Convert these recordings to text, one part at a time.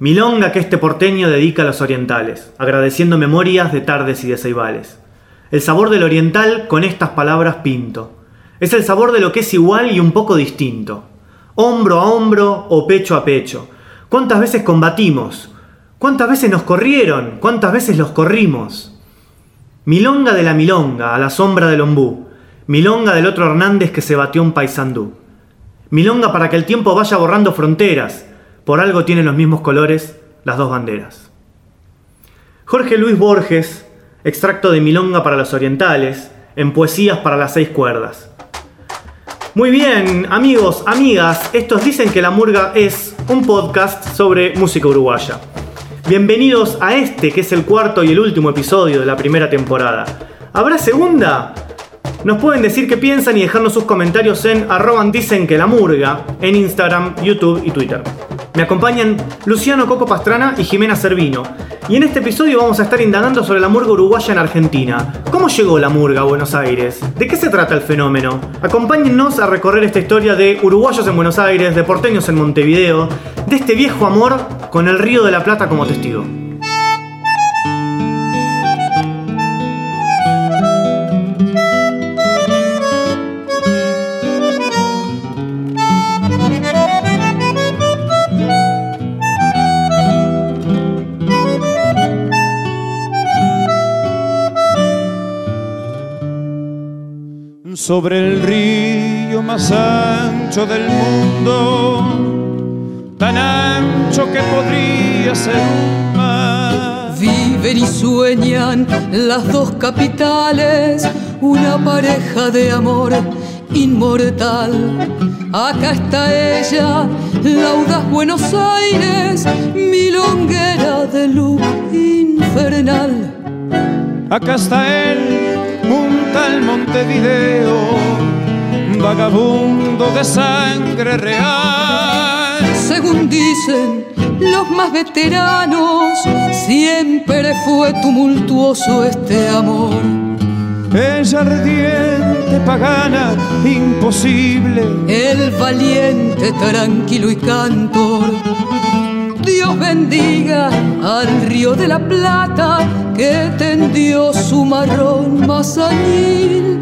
Milonga que este porteño dedica a los orientales, agradeciendo memorias de tardes y de ceibales. El sabor del oriental con estas palabras pinto. Es el sabor de lo que es igual y un poco distinto. Hombro a hombro o pecho a pecho. ¿Cuántas veces combatimos? ¿Cuántas veces nos corrieron? ¿Cuántas veces los corrimos? Milonga de la milonga, a la sombra del ombú. Milonga del otro Hernández que se batió un paisandú. Milonga para que el tiempo vaya borrando fronteras. Por algo tienen los mismos colores las dos banderas. Jorge Luis Borges, extracto de Milonga para los orientales, en Poesías para las seis cuerdas. Muy bien, amigos, amigas, estos dicen que La Murga es un podcast sobre música uruguaya. Bienvenidos a este, que es el cuarto y el último episodio de la primera temporada. ¿Habrá segunda? Nos pueden decir qué piensan y dejarnos sus comentarios en arroban dicen que la murga en Instagram, YouTube y Twitter. Me acompañan Luciano Coco Pastrana y Jimena Servino. Y en este episodio vamos a estar indagando sobre la murga uruguaya en Argentina. ¿Cómo llegó la murga a Buenos Aires? ¿De qué se trata el fenómeno? Acompáñennos a recorrer esta historia de uruguayos en Buenos Aires, de porteños en Montevideo, de este viejo amor con el Río de la Plata como testigo. Sobre el río más ancho del mundo, tan ancho que podría ser un mar. Viven y sueñan las dos capitales, una pareja de amor inmortal. Acá está ella, laudas Buenos Aires, milonguera de luz infernal. Acá está él un tal Montevideo, vagabundo de sangre real. Según dicen los más veteranos, siempre fue tumultuoso este amor. Ella ardiente, pagana, imposible. El valiente, tranquilo y cantor Dios bendiga al río de la Plata que tendió su marrón mazañil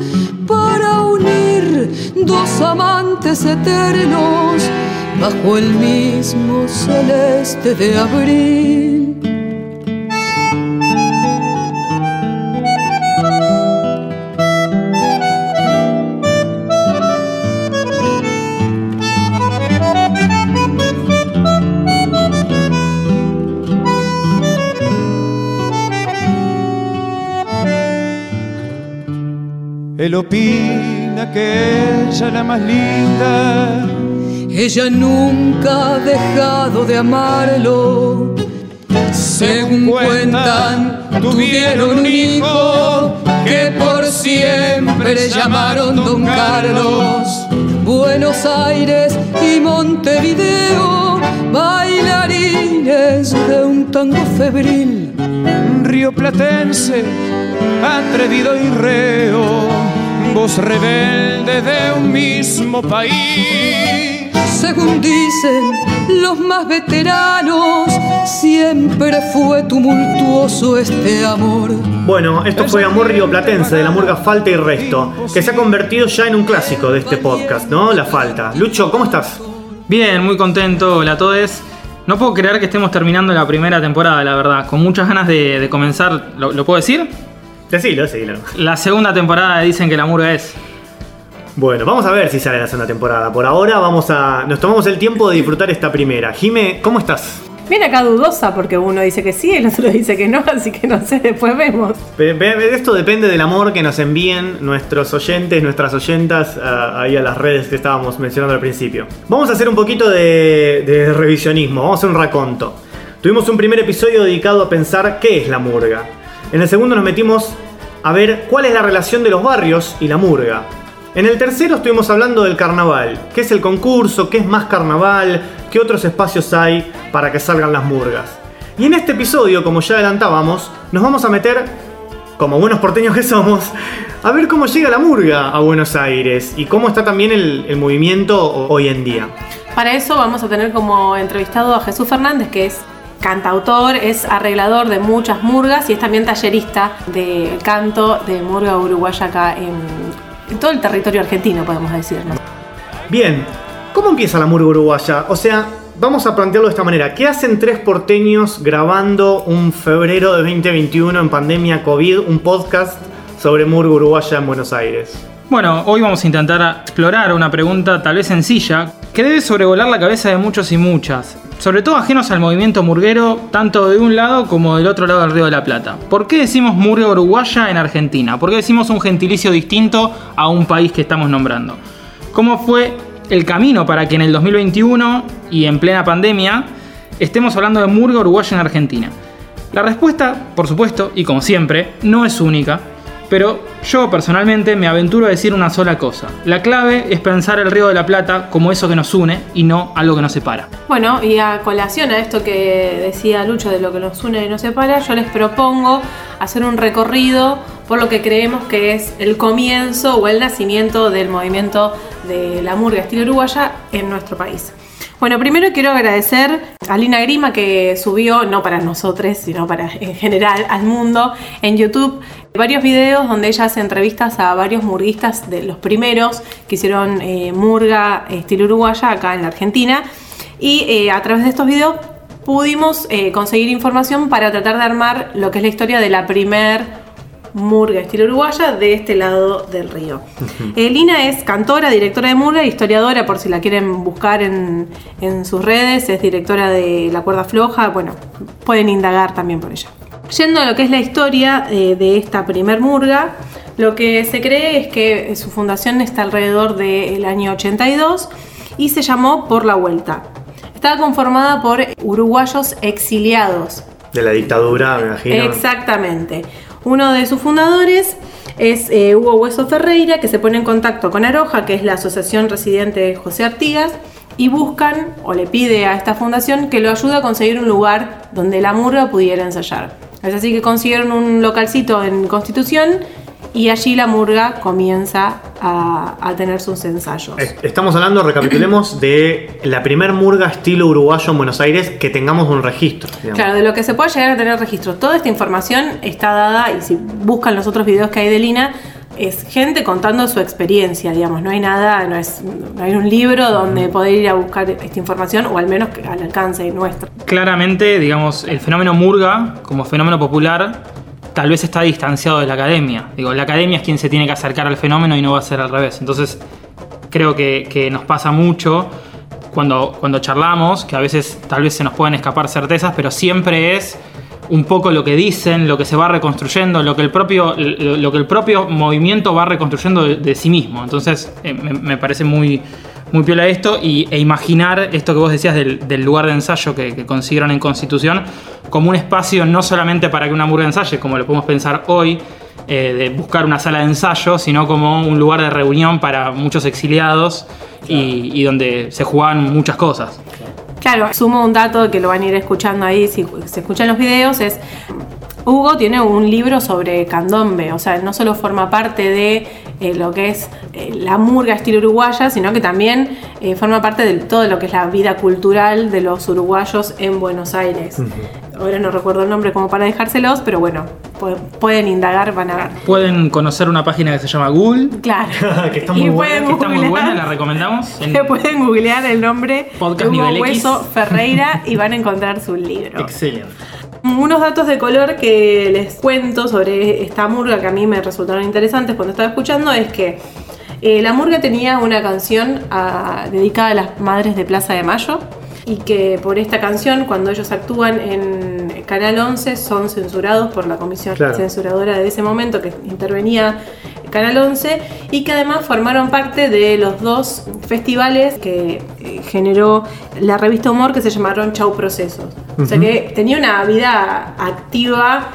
para unir dos amantes eternos bajo el mismo celeste de abril. Opina que ella es la más linda. Ella nunca ha dejado de amarlo. Según cuentan, tuvieron un hijo que por siempre llamaron Don Carlos. Buenos Aires y Montevideo, bailarines de un tango febril. Río Platense, atrevido y reo voz rebelde de un mismo país. Según dicen los más veteranos, siempre fue tumultuoso este amor. Bueno, esto fue Amor Río Platense de la murga Falta y Resto, que se ha convertido ya en un clásico de este podcast, ¿no? La Falta. Lucho, ¿cómo estás? Bien, muy contento, hola a todos. No puedo creer que estemos terminando la primera temporada, la verdad. Con muchas ganas de, comenzar, ¿lo puedo decir? Decilo, decilo. La segunda temporada dicen que la murga es. Bueno, vamos a ver si sale la segunda temporada. Por ahora vamos a. Nos tomamos el tiempo de disfrutar esta primera. Jime, ¿cómo estás? Bien acá dudosa porque uno dice que sí y el otro dice que no, así que no sé, después vemos. Esto depende del amor que nos envíen nuestros oyentes, nuestras oyentas ahí a las redes que estábamos mencionando al principio. Vamos a hacer un poquito de, de revisionismo, vamos a hacer un raconto. Tuvimos un primer episodio dedicado a pensar qué es la murga. En el segundo nos metimos a ver cuál es la relación de los barrios y la murga. En el tercero estuvimos hablando del carnaval, qué es el concurso, qué es más carnaval, qué otros espacios hay para que salgan las murgas. Y en este episodio, como ya adelantábamos, nos vamos a meter, como buenos porteños que somos, a ver cómo llega la murga a Buenos Aires y cómo está también el, movimiento hoy en día. Para eso vamos a tener como entrevistado a Jesús Fernández, que es cantautor, es arreglador de muchas murgas y es también tallerista de canto de murga uruguaya acá en, en todo el territorio argentino, podemos decir. ¿no? Bien, ¿cómo empieza la murga uruguaya? O sea, vamos a plantearlo de esta manera. ¿Qué hacen tres porteños grabando un febrero de 2021 en pandemia COVID un podcast sobre murga uruguaya en Buenos Aires? Bueno, hoy vamos a intentar explorar una pregunta tal vez sencilla que debe sobrevolar la cabeza de muchos y muchas, sobre todo ajenos al movimiento murguero, tanto de un lado como del otro lado del Río de la Plata. ¿Por qué decimos murga uruguaya en Argentina? ¿Por qué decimos un gentilicio distinto a un país que estamos nombrando? ¿Cómo fue el camino para que en el 2021 y en plena pandemia estemos hablando de murga uruguaya en Argentina? La respuesta, por supuesto, y como siempre, no es única, pero yo personalmente me aventuro a decir una sola cosa. La clave es pensar el Río de la Plata como eso que nos une y no algo que nos separa. Bueno, y a colación a esto que decía Lucho de lo que nos une y nos separa, yo les propongo hacer un recorrido por lo que creemos que es el comienzo o el nacimiento del movimiento de la murga estilo uruguaya en nuestro país. Bueno, primero quiero agradecer a Lina Grima que subió, no para nosotros, sino para en general al mundo, en YouTube varios videos donde ella hace entrevistas a varios murguistas de los primeros que hicieron eh, murga estilo uruguaya acá en la Argentina. Y eh, a través de estos videos pudimos eh, conseguir información para tratar de armar lo que es la historia de la primer murga estilo uruguaya de este lado del río. Eh, Lina es cantora, directora de murga, historiadora, por si la quieren buscar en, en sus redes, es directora de La Cuerda Floja, bueno, pueden indagar también por ella. Yendo a lo que es la historia eh, de esta primer murga, lo que se cree es que su fundación está alrededor del año 82 y se llamó Por la Vuelta. Estaba conformada por uruguayos exiliados. De la dictadura, me imagino. Exactamente. Uno de sus fundadores es eh, Hugo Hueso Ferreira, que se pone en contacto con Aroja, que es la asociación residente de José Artigas, y buscan o le pide a esta fundación que lo ayude a conseguir un lugar donde la murga pudiera ensayar. Es así que consiguieron un localcito en Constitución y allí la murga comienza a, a tener sus ensayos. Estamos hablando, recapitulemos, de la primer murga estilo uruguayo en Buenos Aires que tengamos un registro. digamos. Claro, de lo que se puede llegar a tener registro. Toda esta información está dada y si buscan los otros videos que hay de Lina, es gente contando su experiencia, digamos. No hay nada, no, es, no hay un libro donde poder ir a buscar esta información o al menos al alcance nuestro. Claramente, digamos, el fenómeno murga como fenómeno popular tal vez está distanciado de la academia. Digo, la academia es quien se tiene que acercar al fenómeno y no va a ser al revés. Entonces, creo que, nos pasa mucho cuando, cuando charlamos, que a veces tal vez se nos pueden escapar certezas, pero siempre es un poco lo que dicen, lo que se va reconstruyendo, lo que el propio, lo, que el propio movimiento va reconstruyendo de, sí mismo. Entonces, eh, me parece muy, muy piola esto y, e imaginar esto que vos decías del, lugar de ensayo que, consiguieron en Constitución como un espacio no solamente para que una murga ensaye, como lo podemos pensar hoy, eh, de buscar una sala de ensayo, sino como un lugar de reunión para muchos exiliados y, y donde se jugaban muchas cosas. Claro, sumo un dato que lo van a ir escuchando ahí si se escuchan los videos, es Hugo tiene un libro sobre candombe, o sea, no solo forma parte de eh, lo que es eh, la murga estilo uruguaya, sino que también eh, forma parte de todo lo que es la vida cultural de los uruguayos en Buenos Aires. Ahora no recuerdo el nombre como para dejárselos, pero bueno, pu- pueden indagar, van a ver. Pueden conocer una página que se llama Google, Claro. Que está muy buena, que está muy googlear- buena, la recomendamos. en- que pueden googlear el nombre Podcast de Hugo nivel X. Hueso Ferreira y van a encontrar su libro. Excelente. Unos datos de color que les cuento sobre esta murga que a mí me resultaron interesantes cuando estaba escuchando es que eh, la murga tenía una canción ah, dedicada a las madres de Plaza de Mayo y que por esta canción cuando ellos actúan en Canal 11 son censurados por la comisión Claro. censuradora de ese momento que intervenía Canal 11 y que además formaron parte de los dos festivales que eh, generó la revista Humor que se llamaron Chau Procesos. O sea que tenía una vida activa,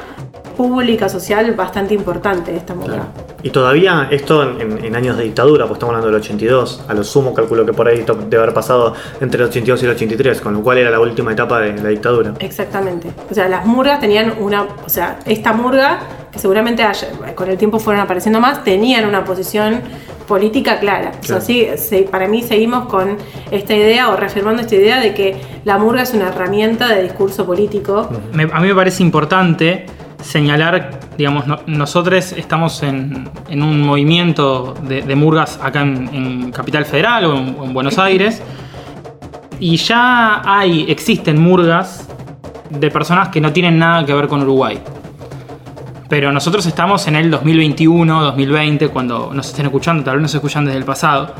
pública, social bastante importante esta murga. Y todavía esto en, en años de dictadura, pues estamos hablando del 82, a lo sumo calculo que por ahí to- debe haber pasado entre el 82 y el 83, con lo cual era la última etapa de la dictadura. Exactamente. O sea, las murgas tenían una. O sea, esta murga, que seguramente con el tiempo fueron apareciendo más, tenían una posición política clara. O sea, Claro. sí, para mí seguimos con esta idea o reafirmando esta idea de que la murga es una herramienta de discurso político. Me- a mí me parece importante señalar, digamos, no- nosotros estamos en, en un movimiento de, de murgas acá en, en Capital Federal o en, en Buenos Aires, y ya hay, existen murgas de personas que no tienen nada que ver con Uruguay. Pero nosotros estamos en el 2021, 2020, cuando nos estén escuchando, tal vez nos escuchan desde el pasado.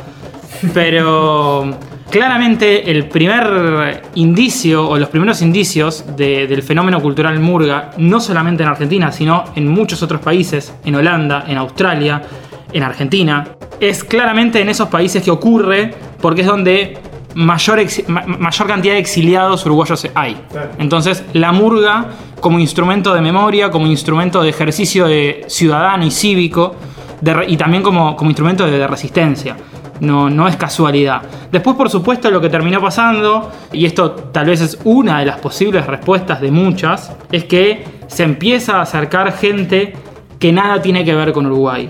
Pero claramente el primer indicio o los primeros indicios de- del fenómeno cultural murga, no solamente en Argentina, sino en muchos otros países, en Holanda, en Australia, en Argentina, es claramente en esos países que ocurre porque es donde mayor, ex- ma- mayor cantidad de exiliados uruguayos hay. Entonces, la murga como instrumento de memoria, como instrumento de ejercicio de ciudadano y cívico, de y también como, como instrumento de, de resistencia. No, no es casualidad. Después, por supuesto, lo que terminó pasando, y esto tal vez es una de las posibles respuestas de muchas, es que se empieza a acercar gente que nada tiene que ver con Uruguay.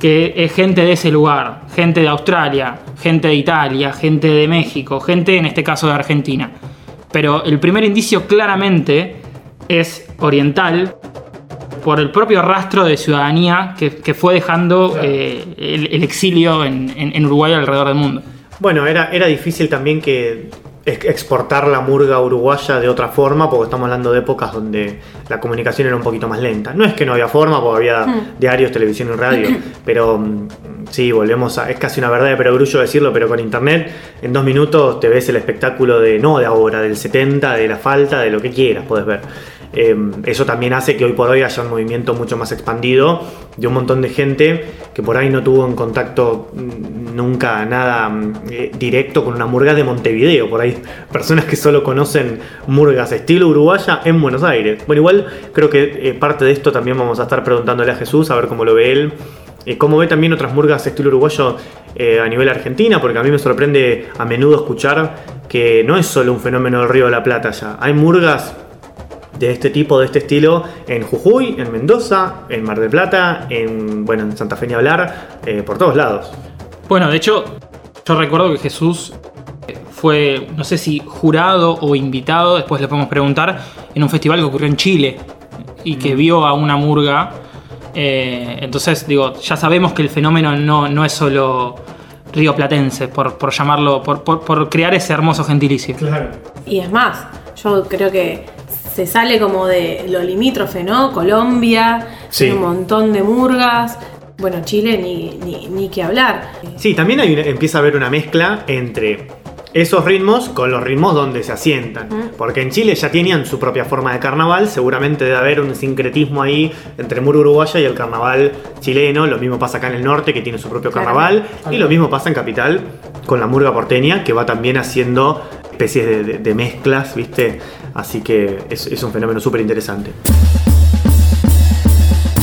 Que es gente de ese lugar, gente de Australia, gente de Italia, gente de México, gente en este caso de Argentina. Pero el primer indicio claramente es oriental por el propio rastro de ciudadanía que, que fue dejando eh, el, el exilio en, en- en Uruguay alrededor del mundo. Bueno, era, era difícil también que ex- exportar la murga uruguaya de otra forma, porque estamos hablando de épocas donde la comunicación era un poquito más lenta. No es que no había forma, porque había diarios, televisión y radio, pero mm, sí, volvemos a... Es casi una verdad de perogrullo decirlo, pero con internet en dos minutos te ves el espectáculo de, no de ahora, del 70, de la falta, de lo que quieras, puedes ver. Eh, eso también hace que hoy por hoy haya un movimiento mucho más expandido de un montón de gente que por ahí no tuvo en contacto mm, nunca nada mm, eh, directo con una murga de Montevideo. Por ahí personas que solo conocen murgas estilo uruguaya en Buenos Aires. Bueno, igual creo que eh, parte de esto también vamos a estar preguntándole a Jesús a ver cómo lo ve él. eh, cómo ve también otras murgas estilo uruguayo a nivel argentina, porque a mí me sorprende a menudo escuchar que no es solo un fenómeno del Río de la Plata ya. Hay murgas de este tipo, de este estilo, en Jujuy, en Mendoza, en Mar del Plata, en, bueno, en Santa Fe ni hablar, eh, por todos lados. Bueno, de hecho, yo recuerdo que Jesús eh, fue, no sé si jurado o invitado, después le podemos preguntar, en un festival que ocurrió en Chile y que vio a una murga. Eh, entonces, digo, ya sabemos que el fenómeno no, no es solo rioplatense, por, por llamarlo, por, por- por crear ese hermoso gentilicio. Claro. Y es más, yo creo que se sale como de lo limítrofe, ¿no? Colombia, Sí. un montón de murgas. Bueno, Chile ni, ni, ni que hablar. Sí, también hay una- empieza a haber una mezcla entre esos ritmos con los ritmos donde se asientan. Porque en Chile ya tenían su propia forma de carnaval, seguramente debe haber un sincretismo ahí entre murga uruguaya y el carnaval chileno. Lo mismo pasa acá en el norte, que tiene su propio Claro. carnaval. Y lo mismo pasa en Capital con la murga porteña, que va también haciendo especies de, de- de mezclas, ¿viste? Así que es, es un fenómeno súper interesante.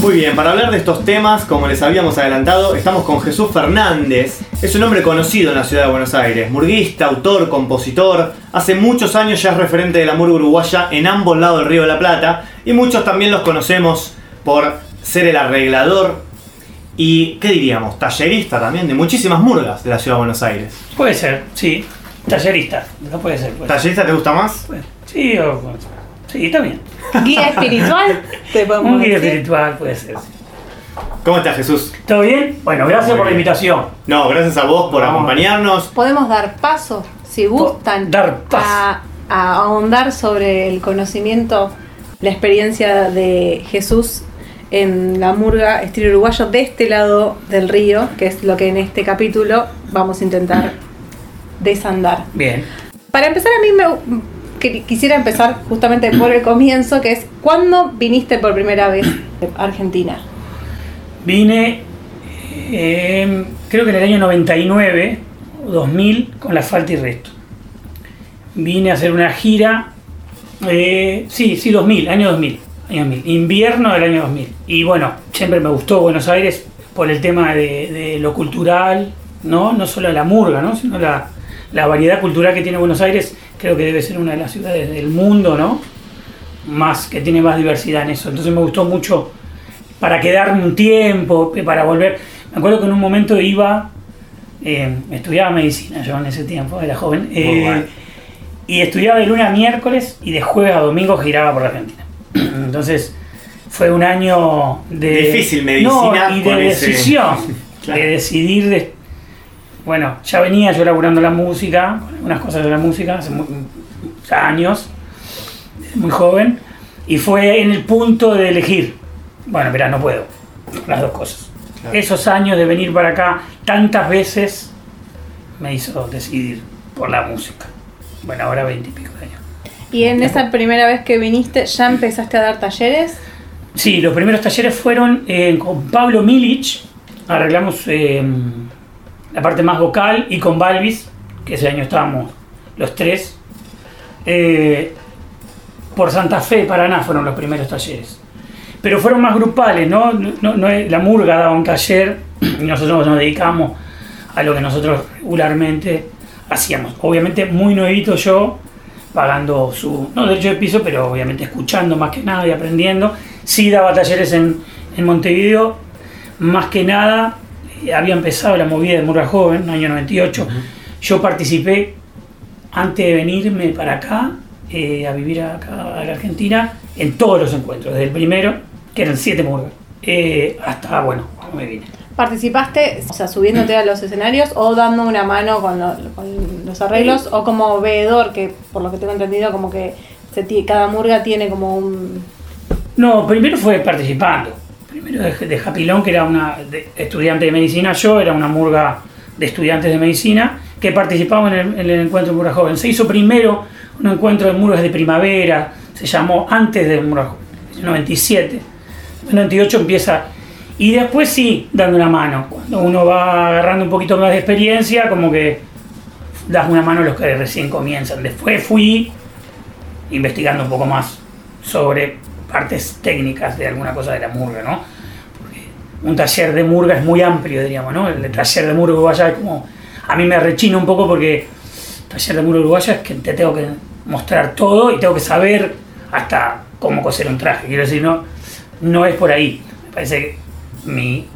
Muy bien, para hablar de estos temas, como les habíamos adelantado, estamos con Jesús Fernández. Es un hombre conocido en la ciudad de Buenos Aires, murguista, autor, compositor. Hace muchos años ya es referente de la murga uruguaya en ambos lados del Río de la Plata y muchos también los conocemos por ser el arreglador y, ¿qué diríamos? Tallerista también de muchísimas murgas de la ciudad de Buenos Aires. Puede ser, sí. Tallerista, no puede ser. puede ser. ¿Tallerista te gusta más? Puede- Sí, o- sí, está bien. Guía espiritual, te podemos Un guía decir. espiritual puede ser. sí. ¿Cómo estás Jesús? ¿Todo bien? Bueno, gracias por la invitación. No, gracias a vos por No. acompañarnos. Podemos dar paso, si gustan, Dar paso. A, a ahondar sobre el conocimiento, la experiencia de Jesús en la murga estilo uruguayo de este lado del río, que es lo que en este capítulo vamos a intentar desandar. Bien. Para empezar, a mí me quisiera empezar justamente por el comienzo, que es ¿cuándo viniste por primera vez a Argentina? Vine, eh, creo que en el año 99 o 2000 con la falta y resto. Vine a hacer una gira, eh, sí, sí, 2000, año 2000, año 2000, invierno del año 2000. Y bueno, siempre me gustó Buenos Aires por el tema de, de lo cultural, ¿no? No solo la murga, ¿no? Sino la, la variedad cultural que tiene Buenos Aires, creo que debe ser una de las ciudades del mundo, ¿no? Más, que tiene más diversidad en eso. Entonces me gustó mucho para quedarme un tiempo, para volver. Me acuerdo que en un momento iba Eh, estudiaba medicina yo en ese tiempo, era joven. Eh, bueno. Y estudiaba de lunes a miércoles y de jueves a domingo giraba por la Argentina. Entonces fue un año de... Difícil medicina No, y de ese- decisión. Claro. De decidir... De, bueno, ya venía yo laburando la música, con algunas cosas de la música, hace años, muy joven, y fue en el punto de elegir. Bueno, mira, no puedo, las dos cosas. Claro. Esos años de venir para acá tantas veces me hizo decidir por la música. Bueno, ahora veintipico de años. Y en esa primera vez que viniste, ¿ya empezaste a dar talleres? Sí, los primeros talleres fueron eh, con Pablo Milic, arreglamos eh, la parte más vocal, y con Balvis, que ese año estábamos los tres. Eh, por Santa Fe, Paraná fueron los primeros talleres. Pero fueron más grupales, ¿no? No- no la Murga daba un taller y nosotros nos dedicamos a lo que nosotros regularmente hacíamos. Obviamente muy nuevito yo, pagando su, no derecho de piso, pero obviamente escuchando más que nada y aprendiendo. Sí daba talleres en, en Montevideo, más que nada había empezado la movida de Murga Joven, año 98. Yo participé antes de venirme para acá, eh, a vivir acá a la Argentina, en todos los encuentros, desde el primero, que eran siete murgas, eh, hasta, bueno, cuando me vine. ¿Participaste, o sea, subiéndote a los escenarios o dando una mano con, lo- con los arreglos o como veedor, que por lo que tengo entendido, como que se cada murga tiene como un... No, primero fue participando. Primero de, Japilón, que era una de- estudiante de medicina, yo era una murga de estudiantes de medicina que participaban en el, en el encuentro de Murga Joven. Se hizo primero un encuentro de murgas de primavera, se llamó antes de Murga Joven, en el 97. En el 98 empieza. Y después sí, dando una mano. Cuando uno va agarrando un poquito más de experiencia, como que das una mano a los que recién comienzan. Después fui investigando un poco más sobre partes técnicas de alguna cosa de la murga, ¿no? Un taller de murga es muy amplio, diríamos, ¿no? El taller de murga uruguaya es como... A mí me rechina un poco porque taller de murga uruguaya es que te tengo que mostrar todo y tengo que saber hasta cómo coser un traje. Quiero decir, no, no es por ahí. Me parece que mi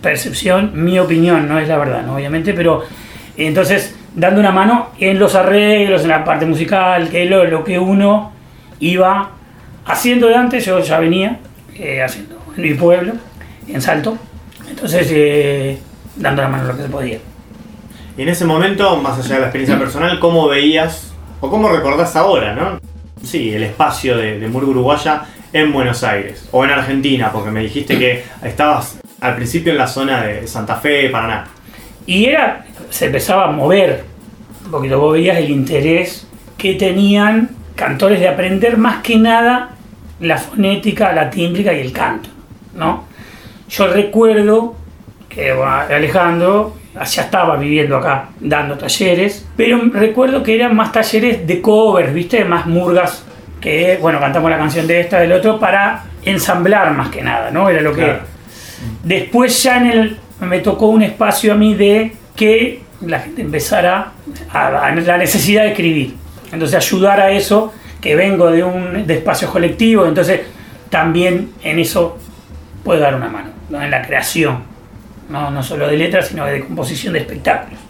percepción, mi opinión, no es la verdad, ¿no? obviamente, pero entonces dando una mano en los arreglos, en la parte musical, que es lo, lo que uno iba haciendo de antes, yo ya venía eh, haciendo en mi pueblo, en Salto, entonces eh, dando la mano lo que se podía. Y en ese momento, más allá de la experiencia personal, ¿cómo veías o cómo recordás ahora, no? Sí, el espacio de, de Murga Uruguaya en Buenos Aires o en Argentina, porque me dijiste que estabas al principio en la zona de Santa Fe, Paraná. Y era, se empezaba a mover un poquito, vos veías el interés que tenían cantores de aprender más que nada la fonética, la tímbrica y el canto, ¿no? Yo recuerdo que bueno, Alejandro ya estaba viviendo acá dando talleres, pero recuerdo que eran más talleres de covers, ¿viste? Más murgas que, bueno, cantamos la canción de esta, del otro, para ensamblar más que nada, ¿no? Era lo que... Claro. Después ya en el, me tocó un espacio a mí de que la gente empezara a, a la necesidad de escribir. Entonces ayudar a eso, que vengo de un de espacio colectivo, entonces también en eso puedo dar una mano, ¿no? en la creación, no, no solo de letras, sino de composición de espectáculos.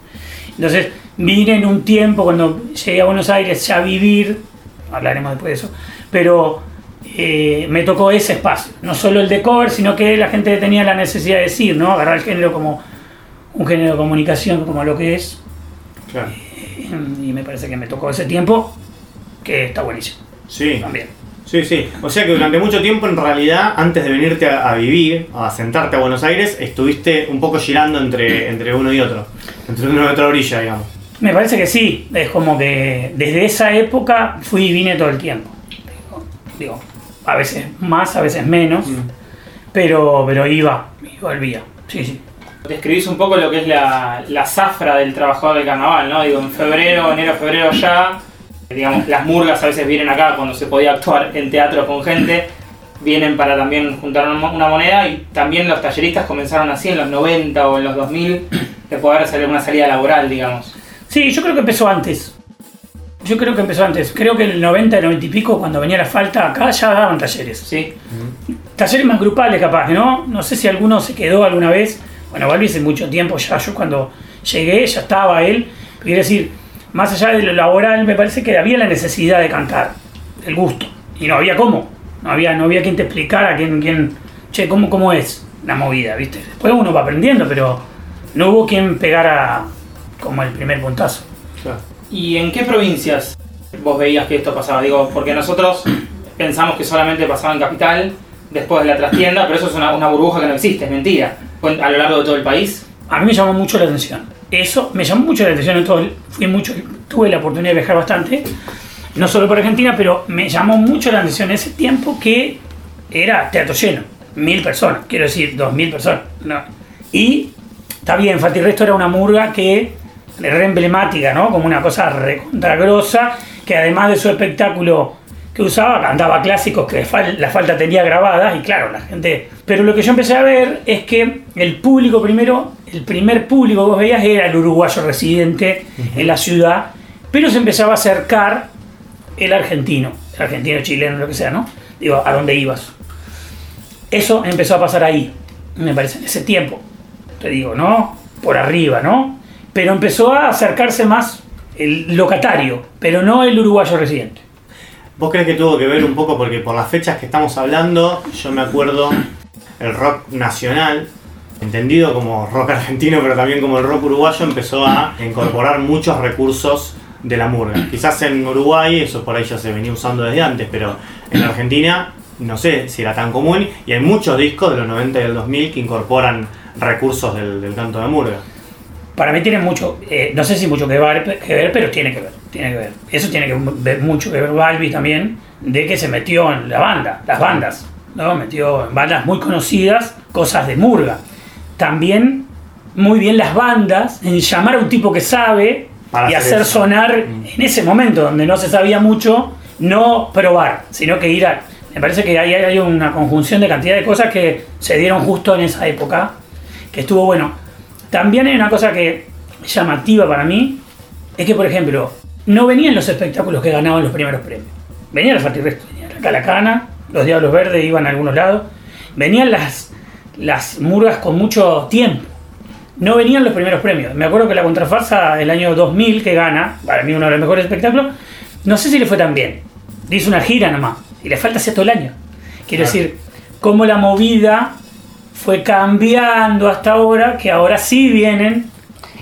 Entonces vine en un tiempo cuando llegué a Buenos Aires ya a vivir, hablaremos después de eso, pero eh, me tocó ese espacio, no solo el de cover, sino que la gente tenía la necesidad de decir, ¿no? agarrar el género como un género de comunicación, como lo que es, Claro. y me parece que me tocó ese tiempo, que está buenísimo Sí, también. Sí, sí. O sea que durante mucho tiempo, en realidad, antes de venirte a, a vivir, a sentarte a Buenos Aires, estuviste un poco girando entre, entre uno y otro. Entre una y otra orilla, digamos. Me parece que sí, es como que desde esa época fui y vine todo el tiempo. Digo, a veces más, a veces menos, pero, pero iba, y volvía. Sí, sí. Describís un poco lo que es la, la zafra del trabajador del carnaval, ¿no? Digo, en febrero, enero, febrero ya, digamos, las murgas a veces vienen acá cuando se podía actuar en teatro con gente, vienen para también juntar una moneda y también los talleristas comenzaron así en los 90 o en los 2000 de poder hacer una salida laboral, digamos. Sí, yo creo que empezó antes. Yo creo que empezó antes. Creo que en el 90, 90 y pico, cuando venía la falta acá, ya daban talleres. ¿Sí? Talleres más grupales capaz, ¿no? No sé si alguno se quedó alguna vez, Bueno, Balbi hace mucho tiempo ya, yo cuando llegué ya estaba él. Quiero decir, más allá de lo laboral, me parece que había la necesidad de cantar, el gusto. Y no había cómo. No había, no había quien te explicara, quién, quién, che, cómo, cómo es la movida, ¿viste? Después uno va aprendiendo, pero no hubo quien pegara como el primer puntazo. ¿Y en qué provincias vos veías que esto pasaba? Digo, porque nosotros pensamos que solamente pasaba en Capital, después de la trastienda, pero eso es una, una burbuja que no existe, es mentira. A lo largo de todo el país. A mí me llamó mucho la atención. Eso me llamó mucho la atención en todo. el- Fui mucho, tuve la oportunidad de viajar bastante, no solo por Argentina, pero me llamó mucho la atención ese tiempo que era teatro lleno, mil personas, quiero decir, dos mil personas. no. Y está bien, Fati Resto era una murga que era emblemática, ¿no? Como una cosa recontragrosa, que además de su espectáculo que usaba, cantaba clásicos que la falta tenía grabadas y claro, la gente... Pero lo que yo empecé a ver es que el público primero, el primer público que vos veías era el uruguayo residente en la ciudad, pero se empezaba a acercar el argentino, el argentino, chileno, lo que sea, ¿no? Digo, ¿a dónde ibas? Eso empezó a pasar ahí, me parece, en ese tiempo. Te digo, ¿no? Por arriba, ¿no? Pero empezó a acercarse más el locatario, pero no el uruguayo residente. ¿Vos crees que tuvo que ver un poco porque por las fechas que estamos hablando, yo me acuerdo el rock nacional, entendido como rock argentino, pero también como el rock uruguayo, empezó a incorporar muchos recursos de la murga. Quizás en Uruguay eso por ahí ya se venía usando desde antes, pero en Argentina no sé si era tan común y hay muchos discos de los 90 y del 2000 que incorporan recursos del, canto de murga. Para mí tiene mucho, eh, no sé si mucho que ver, que ver, pero tiene que ver, tiene que ver. Eso tiene que ver mucho que ver Balbi también, de que se metió en la banda, las bandas, ¿no? Metió en bandas muy conocidas, cosas de murga. También muy bien las bandas en llamar a un tipo que sabe Para y hacer sonar en ese momento donde no se sabía mucho, no probar, sino que ir a... Me parece que ahí hay una conjunción de cantidad de cosas que se dieron justo en esa época, que estuvo bueno. También hay una cosa que es llamativa para mí, es que, por ejemplo, no venían los espectáculos que ganaban los primeros premios. Venía la Fatirresto, venía la Calacana, los Diablos Verdes iban a algunos lados, venían las, las murgas con mucho tiempo. No venían los primeros premios. Me acuerdo que la contrafarsa del año 2000 que gana, para mí uno de los mejores espectáculos, no sé si le fue tan bien. Hizo una gira nomás y le falta hacer todo el año. Quiero Claro. decir, cómo la movida fue cambiando hasta ahora, que ahora sí vienen.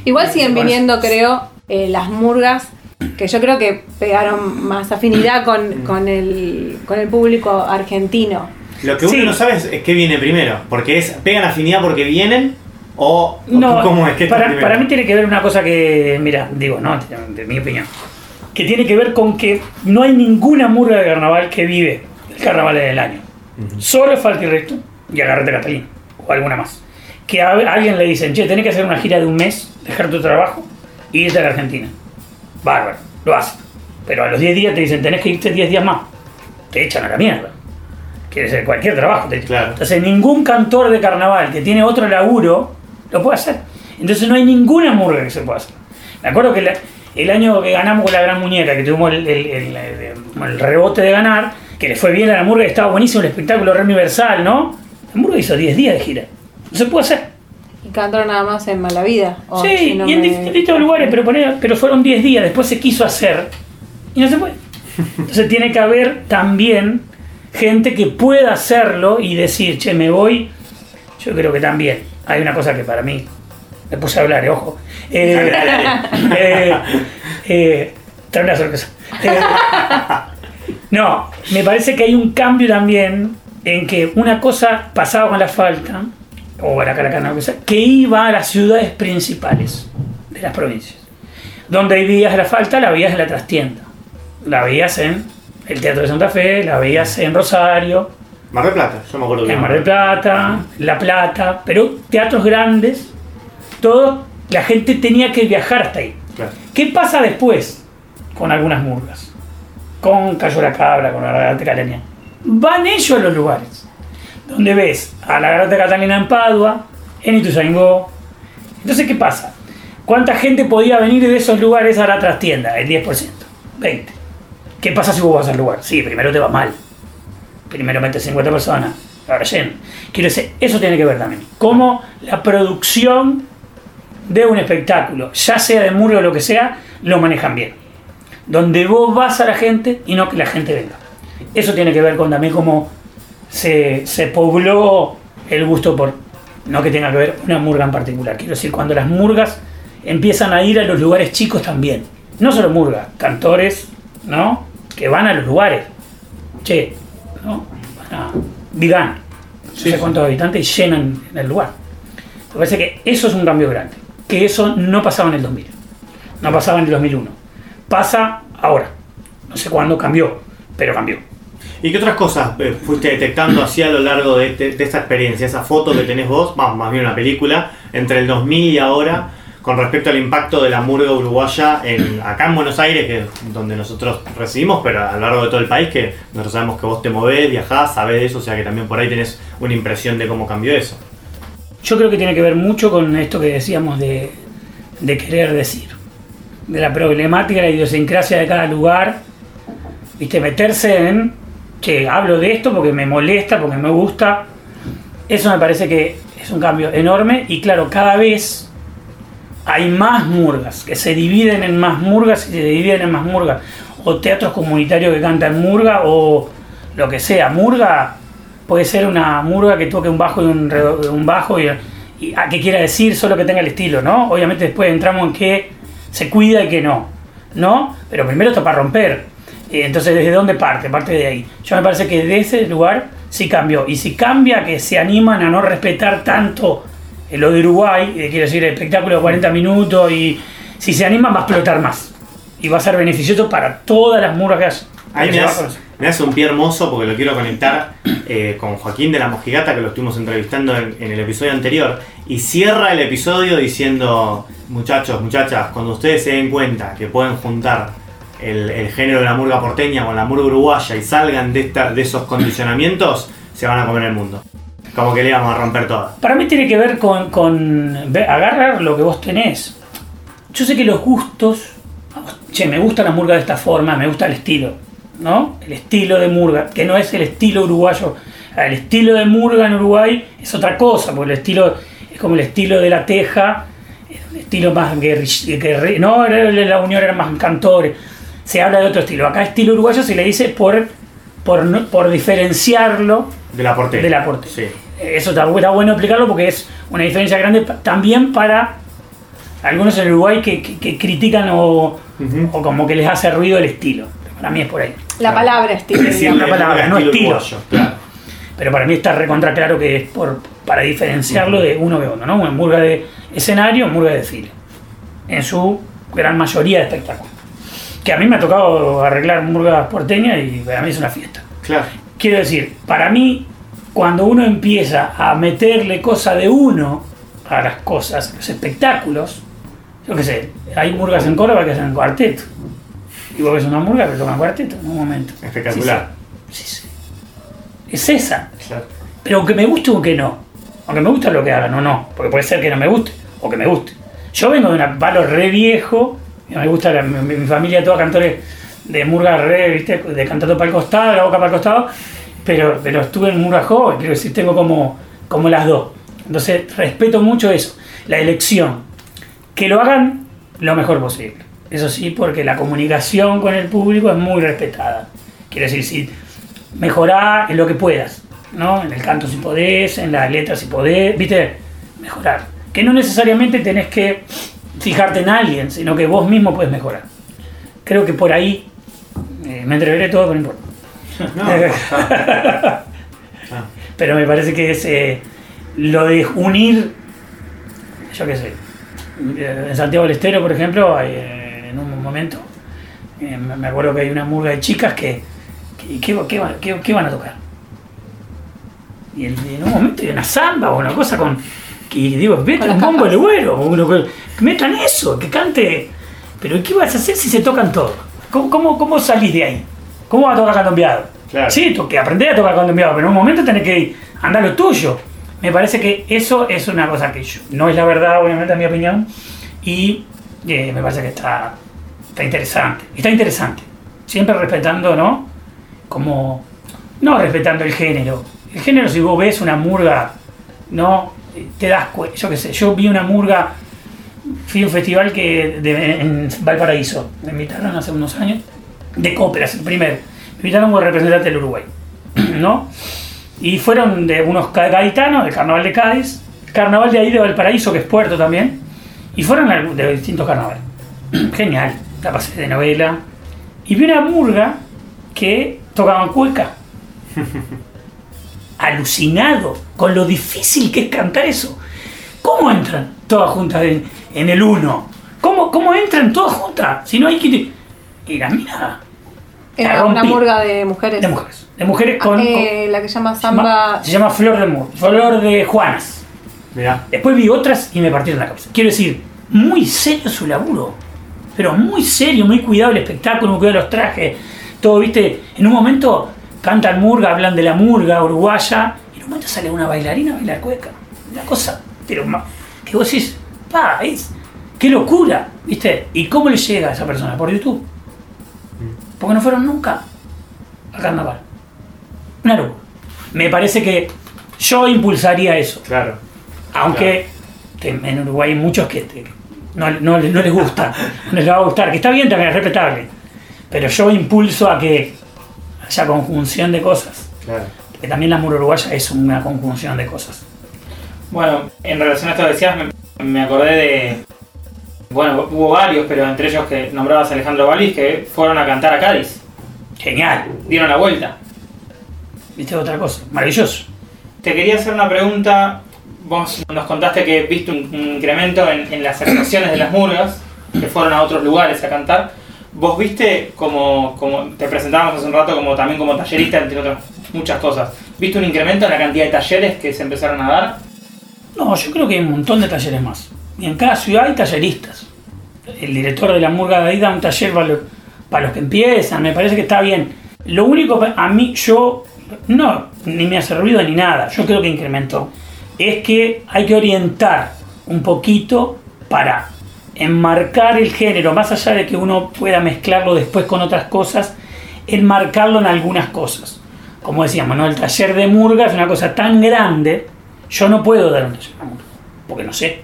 Igual siguen viniendo, creo, eh, las murgas, que yo creo que pegaron más afinidad con, con, el, con el público argentino. Lo que uno Sí. no sabe es, es qué viene primero, porque es pegan afinidad porque vienen o, No, cómo es que para, para mí tiene que ver una cosa que, mira, digo, no, de mi opinión, que tiene que ver con que no hay ninguna murga de carnaval que vive el carnaval en el año. Solo Falta y Resto y Agarrate Catalina, o alguna más. Que a, a alguien le dicen, che, tenés que hacer una gira de un mes, dejar tu trabajo y irte a la Argentina. Bárbaro, lo hace. Pero a los 10 días te dicen, tenés que irte 10 días más. Te echan a la mierda. Quiere ser cualquier trabajo. Claro. Entonces, ningún cantor de carnaval que tiene otro laburo lo puede hacer. Entonces, no hay ninguna murga que se pueda hacer. Me acuerdo que la- el año que ganamos con la Gran Muñeca, que tuvimos el, el- el- el- el rebote de ganar, que le fue bien a la murga, estaba buenísimo el espectáculo re universal, ¿no? La murga hizo 10 días de gira. No se puede hacer. Y cantaron nada más en Malavida. o Sí, si no y en me- distintos lugares, pero, pero fueron 10 días, después se quiso hacer y no se puede. Entonces tiene que haber también gente que pueda hacerlo y decir, che, me voy. Yo creo que también hay una cosa que para mí, me puse a hablar, eh, ojo. Eh, eh, eh, trae una sorpresa. Eh, no, me parece que hay un cambio también en que una cosa pasaba con la falta, o la Caracana, lo que sea, que iba a las ciudades principales de las provincias. Donde vivías la falta, la veías en la trastienda. La veías en el Teatro de Santa Fe, la veías en Rosario, Mar del Plata, yo me acuerdo en Mar del Plata, La Plata, pero teatros grandes, todo, la gente tenía que viajar hasta ahí. Claro. ¿Qué pasa después con algunas murgas? Con Cayo la Cabra, con la Garganta Catalina. Van ellos a los lugares. Donde ves a la Garganta Catalina en Padua, en Ituzaingó. Entonces, ¿qué pasa? ¿Cuánta gente podía venir de esos lugares a la trastienda? El 10%, 20%. ¿Qué pasa si vos vas al lugar? Sí, primero te va mal. Primero metes 50 personas. la relleno. Quiero decir, eso tiene que ver también. Cómo la producción de un espectáculo, ya sea de murga o lo que sea, lo manejan bien. Donde vos vas a la gente y no que la gente venga. Eso tiene que ver con también cómo se, se pobló el gusto por, no que tenga que ver una murga en particular. Quiero decir, cuando las murgas empiezan a ir a los lugares chicos también. No solo murga, cantores, ¿no? Que van a los lugares. Che, ¿no? Van a Vigán, no sé cuántos habitantes y llenan en el lugar. Me parece que eso es un cambio grande. Que eso no pasaba en el 2000. No pasaba en el 2001. Pasa ahora. No sé cuándo cambió, pero cambió. ¿Y qué otras cosas eh, fuiste detectando así a lo largo de, este- de esta experiencia? Esa foto que tenés vos, más, más bien una película, entre el 2000 y ahora, con respecto al impacto de la murga uruguaya en, acá en Buenos Aires, que es donde nosotros residimos, pero a lo largo de todo el país, que nosotros sabemos que vos te movés, viajás, sabés de eso, o sea que también por ahí tenés una impresión de cómo cambió eso. Yo creo que tiene que ver mucho con esto que decíamos de, de querer decir, de la problemática, la idiosincrasia de cada lugar, viste, meterse en que hablo de esto porque me molesta, porque me gusta. Eso me parece que es un cambio enorme y claro, cada vez hay más murgas, que se dividen en más murgas y se dividen en más murgas. O teatros comunitarios que cantan murga o lo que sea. Murga puede ser una murga que toque un bajo y un, un bajo y, a qué quiera decir, solo que tenga el estilo, ¿no? Obviamente después entramos en que se cuida y que no, ¿no? Pero primero esto para romper. Eh, Entonces, ¿desde dónde parte? Parte de ahí. Yo me parece que de ese lugar sí cambió. Y si cambia, que se animan a no respetar tanto lo de Uruguay, eh, quiero decir, el espectáculo de 40 minutos, y si se animan va a explotar más. Y va a ser beneficioso para todas las murgas. Ahí me das, me das un pie hermoso porque lo quiero conectar eh, con Joaquín de la Mojigata, que lo estuvimos entrevistando en, en el episodio anterior, y cierra el episodio diciendo, muchachos, muchachas, cuando ustedes se den cuenta que pueden juntar el, el género de la murga porteña con la murga uruguaya y salgan de, esta, de esos condicionamientos, se van a comer el mundo. Como que le vamos a romper todo. Para mí tiene que ver con, agarrar lo que vos tenés. Yo sé que los gustos, che, me gusta la murga de esta forma, me gusta el estilo, ¿no? El estilo de murga, que no es el estilo uruguayo. El estilo de murga en Uruguay es otra cosa, porque el estilo es como el estilo de la teja, un estilo más guerrillero, no, la unión era más cantores, se habla de otro estilo. Acá estilo uruguayo se le dice por, por, por diferenciarlo De la porteña. del aporte. Sí. Eso está, está bueno explicarlo porque es una diferencia grande también para algunos en Uruguay que, que- que critican o, como que les hace ruido el estilo. Para mí es por ahí. La palabra estilo. Digamos. la palabra, no estilo. uruguayo, claro. Pero para mí está recontra claro que es por, para diferenciarlo de uno de otro, ¿no? Una murga de escenario, murga de desfile. En su gran mayoría de espectáculos. Que a mí me ha tocado arreglar murgas porteñas y para mí es una fiesta. Claro. Quiero decir, para mí, cuando uno empieza a meterle cosa de uno a las cosas, a los espectáculos, yo qué sé, hay murgas en Córdoba que hacen cuarteto. Y vos ves una murga que tocan cuarteto en un momento. Espectacular. Sí, sí. Sí, sí. Es esa. Claro. Pero aunque me guste o que no. Aunque me guste lo que hagan o no. Porque puede ser que no me guste o que me guste. Yo vengo de un palo re viejo. y me gusta, la- mi, mi familia toda cantores de murga re, ¿viste? De cantando para el costado, la boca para el costado. Pero, pero estuve en murga joven. Quiero decir, tengo como, como las dos. Entonces respeto mucho eso. La elección. Que lo hagan lo mejor posible. Eso sí, porque la comunicación con el público es muy respetada. Quiero decir, si mejorar en lo que puedas, ¿no? En el canto si podés, en las letras si podés, ¿viste? Mejorar. Que no necesariamente tenés que fijarte en alguien, sino que vos mismo puedes mejorar. Creo que por ahí eh, me entreveré todo, pero no importa. No. Pero me parece que es eh, lo de unir, yo qué sé, eh, en Santiago del Estero, por ejemplo, hay, eh, en un momento, eh, me acuerdo que hay una murga de chicas que, que- ¿qué, qué van- qué- qué van a tocar? Y en, en un momento hay una samba o una cosa con... Y digo, vete Con un bombo de güero, que metan eso, que cante. Pero ¿qué vas a hacer si se tocan todos? ¿Cómo, cómo, cómo salís de ahí? ¿Cómo vas a tocar candombeado? Claro. Sí, que aprender a tocar candombeado, pero en un momento tenés que andar lo tuyo. Me parece que eso es una cosa que yo- no es la verdad, obviamente, en mi opinión. Y eh, me parece que está, está interesante. Está interesante. Siempre respetando, ¿no? Como. No respetando el género, El género, si vos ves una murga, no te das cuenta. Yo qué sé, yo vi una murga, fui a un festival que de- en Valparaíso, me invitaron hace unos años, de cóperas, el primero. Me invitaron como representante del Uruguay, ¿no? Y fueron de unos gaditanos, del carnaval de Cádiz, carnaval de ahí de Valparaíso, que es puerto también, y fueron de distintos carnavales. Genial, la pasé de novela. Y vi una murga que tocaban cueca. Alucinado con lo difícil que es cantar eso. ¿Cómo entran todas juntas en, el uno? ¿Cómo, ¿Cómo entran todas juntas? Si no hay que... Y la mina Era La una murga de mujeres. de mujeres. De mujeres con... Eh, la que se llama con- se, llama, Samba. se llama Flor de Mur, Flor de Juanas. Mirá. Después vi otras y me partieron la cabeza. Quiero decir, muy serio su laburo. Pero muy serio, muy cuidado el espectáculo, muy cuidado los trajes. Todo, viste, en un momento cantan murga, hablan de la murga uruguaya, y en un momento sale una bailarina a bailar cueca. Una cosa, pero que vos decís, pa, es, qué locura, viste. ¿Y cómo le llega a esa persona? Por YouTube. Porque no fueron nunca al carnaval. Una locura. Me parece que yo impulsaría eso. Claro. Aunque en Uruguay hay muchos que te- no, no- no les gusta, no les va a gustar, que está bien también, es respetable. Pero yo impulso a que haya conjunción de cosas. Claro. Porque también la muro uruguaya es una conjunción de cosas. Bueno, en relación a esto que decías, me, me acordé de. Bueno, hubo varios, pero entre ellos que nombrabas a Alejandro Valís, que fueron a cantar a Cádiz. Genial. Dieron la vuelta. ¿Viste otra cosa? Maravilloso. Te quería hacer una pregunta. Vos nos contaste que viste un, un incremento en, en las actuaciones de las murgas, que fueron a otros lugares a cantar. Vos viste como, como te presentábamos hace un rato como también como tallerista, entre otras muchas cosas. ¿Viste un incremento en la cantidad de talleres que se empezaron a dar? No, yo creo que hay un montón de talleres más. Y en cada ciudad hay talleristas. El director de la Murga de ahí da un taller para los, para los que empiezan, me parece que está bien. Lo único, a mí, yo, no, ni me hace ruido ni nada, yo creo que incrementó, es que hay que orientar un poquito para enmarcar el género, más allá de que uno pueda mezclarlo después con otras cosas, enmarcarlo en algunas cosas. Como decíamos, ¿no? el taller de murga es una cosa tan grande, yo no puedo dar un taller de murga, porque no sé,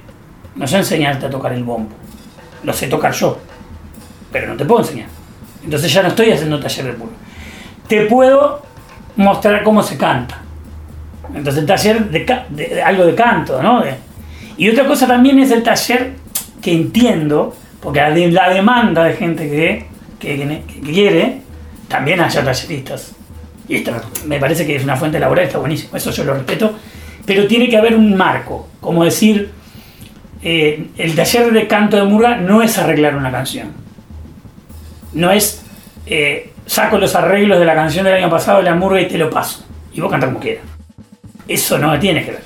no sé enseñarte a tocar el bombo, lo sé tocar yo, pero no te puedo enseñar. Entonces ya no estoy haciendo taller de murga. Te puedo mostrar cómo se canta. Entonces el taller de, de- algo de canto, ¿no? Y otra cosa también es el taller que entiendo, porque la, la demanda de gente que, que, quiere, también haya talleristas. Y esto me parece que es una fuente laboral, está buenísimo, eso yo lo respeto, pero tiene que haber un marco, como decir, eh, el taller de canto de murga no es arreglar una canción, no es eh, saco los arreglos de la canción del año pasado de la murga y te lo paso, y vos cantás como quieras. Eso no tiene que ver.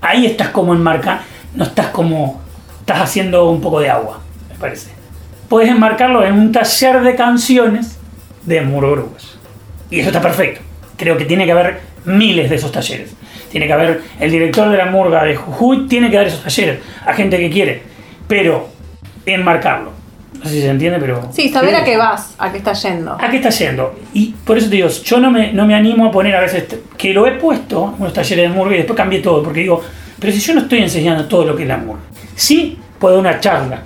Ahí estás como enmarca, no estás como, estás haciendo un poco de agua, me parece. Puedes enmarcarlo en un taller de canciones de murga. Y eso está perfecto. Creo que tiene que haber miles de esos talleres. Tiene que haber el director de la murga de Jujuy, tiene que dar esos talleres a gente que quiere. Pero enmarcarlo. No sé si se entiende, pero... Sí, saber a qué vas, a qué estás yendo. ¿A qué está yendo? Y por eso te digo, yo no me, no me animo a poner a veces, que lo he puesto en unos talleres de murga y después cambié todo, porque digo, pero si yo no estoy enseñando todo lo que es la murga. Sí puedo una charla,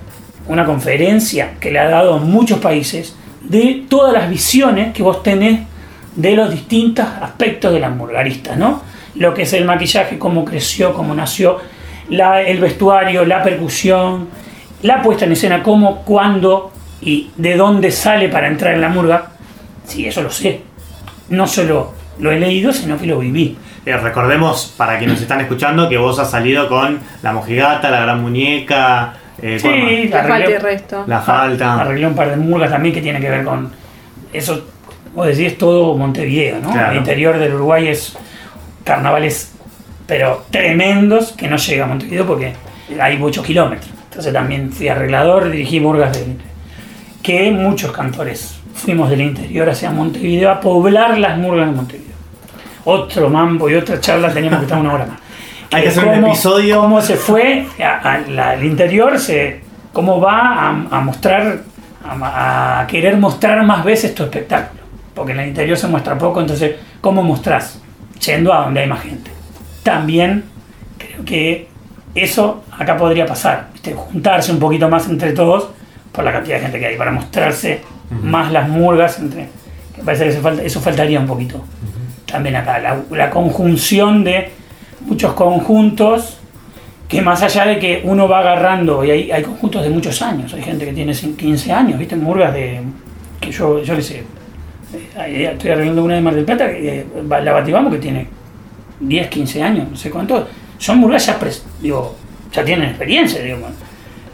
una conferencia que le ha dado a muchos países de todas las visiones que vos tenés de los distintos aspectos de las murgaristas, ¿no? Lo que es el maquillaje, cómo creció, cómo nació, la- el vestuario, la percusión, la puesta en escena, cómo, cuándo y de dónde sale para entrar en la murga. Sí, eso lo sé. No solo lo he leído, sino que lo viví. Eh, recordemos, para quienes nos están escuchando, que vos has salido con La Mojigata, La Gran Muñeca, eh. Sí, La falta y arreglé, resto. La Falta. arreglé un par de murgas también que tiene que ver con eso. Vos decís, es todo Montevideo, ¿no? Claro. El interior del Uruguay es carnavales, pero tremendos, que no llega a Montevideo porque hay muchos kilómetros. Entonces también fui arreglador, dirigí murgas del que muchos cantores fuimos del interior hacia Montevideo a poblar las murgas de Montevideo. Otro mambo y otra charla teníamos que estar una hora más. Hay que hacer un Cómo- episodio. Cómo se fue al interior, se, cómo va a, a mostrar, a, a querer mostrar más veces tu espectáculo. Porque en el interior se muestra poco, entonces, ¿cómo mostrás? Yendo a donde hay más gente. También creo que eso acá podría pasar, ¿viste? juntarse un poquito más entre todos por la cantidad de gente que hay, para mostrarse más las murgas entre. Me parece que eso, falta- eso faltaría un poquito. También acá, la, la conjunción de muchos conjuntos que más allá de que uno va agarrando, y hay, hay conjuntos de muchos años, hay gente que tiene 15 años, ¿viste? Murgas de. que yo, yo sé. Eh, Estoy arreglando una de Mar del Plata, eh, la Batibamo, que tiene 10, 15 años, no sé cuánto. Son murgas ya, pres- digo, ya tienen experiencia, digo. bueno.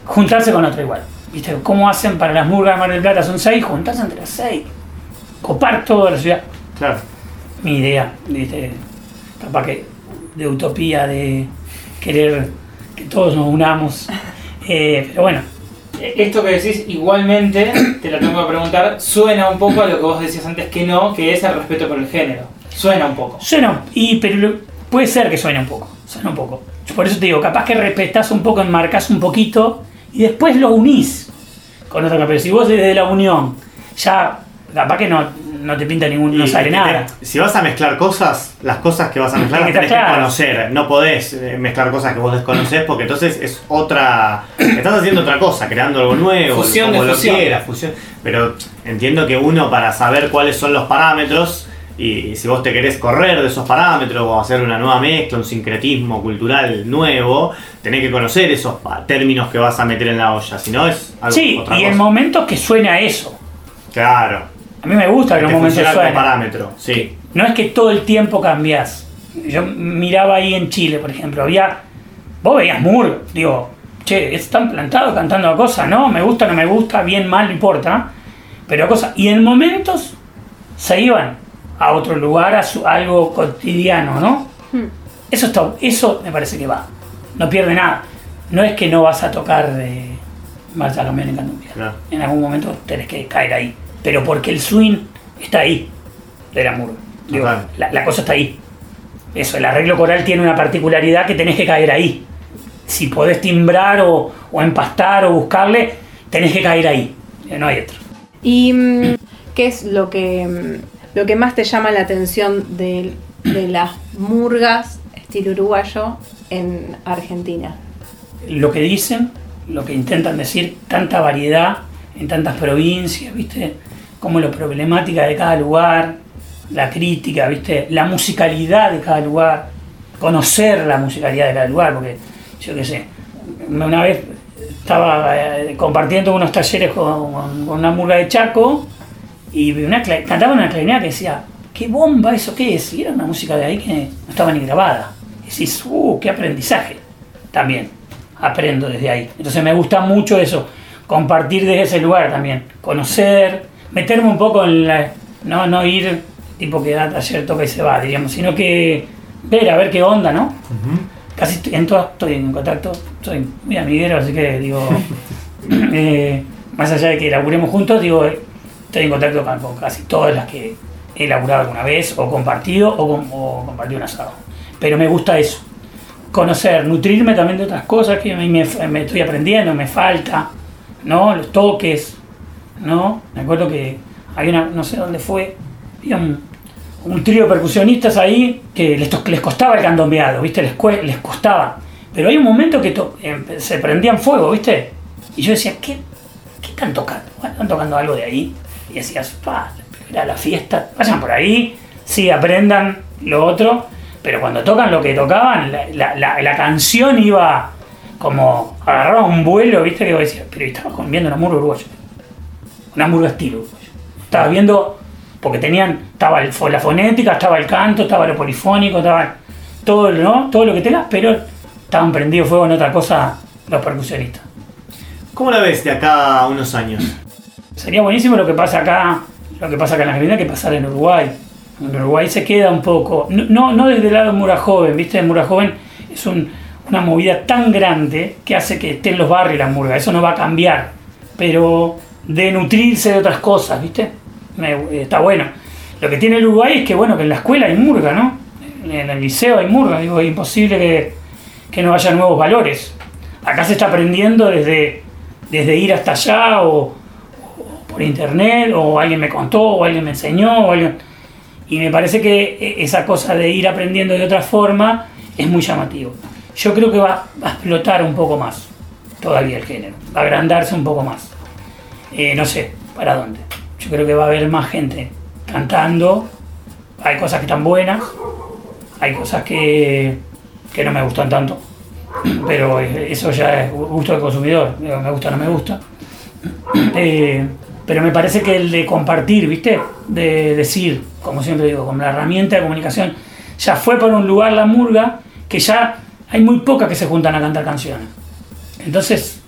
Juntarse con otro igual. ¿Viste? ¿Cómo hacen para las murgas de Mar del Plata? Son 6, juntarse entre las 6. Copar toda la ciudad Claro. mi idea, ¿viste? capaz que de utopía, de querer que todos nos unamos. Eh, pero bueno, Esto que decís, igualmente, te lo tengo que preguntar, suena un poco a lo que vos decías antes que no, que es el respeto por el género. Suena un poco. suena, y, pero puede ser que suene un poco, suena un poco. Por eso te digo, capaz que respetás un poco, enmarcás un poquito y después lo unís con otra. Pero si vos desde la unión ya, capaz que no, no te pinta ningún, no sale y nada. te- Si vas a mezclar cosas, las cosas que vas a mezclar las tenés que conocer. No podés eh, mezclar cosas que vos desconocés porque entonces es otra. Estás haciendo otra cosa, creando algo nuevo, Fusión como de lo fusión. quieras, fusión. Pero entiendo que uno para saber cuáles son los parámetros y si vos te querés correr de esos parámetros o hacer una nueva mezcla, un sincretismo cultural nuevo, tenés que conocer esos términos que vas a meter en la olla. Si no es algo Sí, otra y en momentos que suena eso. Claro. A mí me gusta que en un momento suene. parámetro. Sí. No es que todo el tiempo cambias. Yo miraba ahí en Chile, por ejemplo, había. Vos veías Moore, digo, che, están plantados cantando a cosas, ¿no? Me gusta, no me gusta, bien, mal, no importa. Pero cosas. Y en momentos se iban a otro lugar, a, su- a algo cotidiano, ¿no? Eso, está, eso me parece que va. No pierde nada. No es que no vas a tocar de Marta Camión en Candumbia. Claro. En algún momento tenés que caer ahí. Pero porque el swing está ahí, de la murga. Digo, la, la cosa está ahí. Eso, el arreglo coral tiene una particularidad que tenés que caer ahí. Si podés timbrar o, o empastar o buscarle, tenés que caer ahí. Eh, No hay otro. ¿Y mm, qué es lo que, mm, lo que más te llama la atención de, de las murgas estilo uruguayo en Argentina? lo que dicen, lo que intentan decir, tanta variedad en tantas provincias, ¿viste? Como lo problemática de cada lugar, la crítica, ¿viste? La musicalidad de cada lugar, conocer la musicalidad de cada lugar, porque yo qué sé, una vez estaba eh, compartiendo unos talleres con, una murga de Chaco y una, cantaba una clarineta que decía, ¿qué bomba eso qué es? Y era una música de ahí que no estaba ni grabada. Y decís, ¡uh, qué aprendizaje! También aprendo desde ahí. Entonces me gusta mucho eso, compartir desde ese lugar también, conocer, meterme un poco en la... No, no ir tipo que da taller, toca y se va, diríamos, sino que ver, a ver qué onda, ¿no? Casi estoy, en todas estoy en contacto, soy muy amiguero, así que digo, eh, más allá de que laburemos juntos, digo, estoy en contacto con, con casi todas las que he laburado alguna vez, o compartido, o, o compartido un asado. Pero me gusta eso, conocer, nutrirme también de otras cosas que a mí me, me estoy aprendiendo, me falta, ¿no? Los toques, ¿no? Me acuerdo que hay una, no sé dónde fue, había un, un trío de percusionistas ahí que les, les costaba el candombeado, ¿viste? Les, les costaba. Pero hay un momento que em- se prendían fuego, ¿viste? Y yo decía, ¿qué, qué están tocando? Están tocando algo de ahí. Y decías, pa, era la fiesta, vayan por ahí, sí, aprendan lo otro. Pero cuando tocan lo que tocaban, la, la- la- canción iba como, agarraba un vuelo, ¿viste? Que vos decías, pero estabas viendo una murga uruguaya una murga estilo. Estaba viendo, porque tenían, estaba el la fonética, estaba el canto, estaba lo polifónico, estaba todo, ¿no? todo lo que tengas, pero estaban prendidos fuego en otra cosa los percusionistas. ¿Cómo la ves de acá a unos años? Sería buenísimo lo que pasa acá, lo que pasa acá en Argentina, que pasar en Uruguay. En Uruguay se queda un poco, no, no, desde el lado de Mura Joven, ¿viste? Mura Joven es un- una movida tan grande que hace que esté en los barrios la murga, eso no va a cambiar, pero de nutrirse de otras cosas, ¿viste? Me- está bueno. Lo que tiene el Uruguay es que, bueno, que en la escuela hay murga, ¿no? En el liceo hay murga, digo, es imposible que, que no haya nuevos valores. Acá se está aprendiendo desde, desde ir hasta allá o, por internet, o alguien me contó, o alguien me enseñó, o alguien... Y me parece que eh, esa cosa de ir aprendiendo de otra forma es muy llamativo. Yo creo que va a explotar un poco más todavía el género, va a agrandarse un poco más. Eh, no sé para dónde. Yo creo que va a haber más gente cantando. Hay cosas que están buenas, hay cosas que, que no me gustan tanto, pero eso ya es gusto del consumidor, me gusta no me gusta. Eh, pero me parece que el de compartir, ¿viste? De decir, como siempre digo, como la herramienta de comunicación, ya fue para un lugar la murga que ya hay muy pocas que se juntan a cantar canciones. Entonces,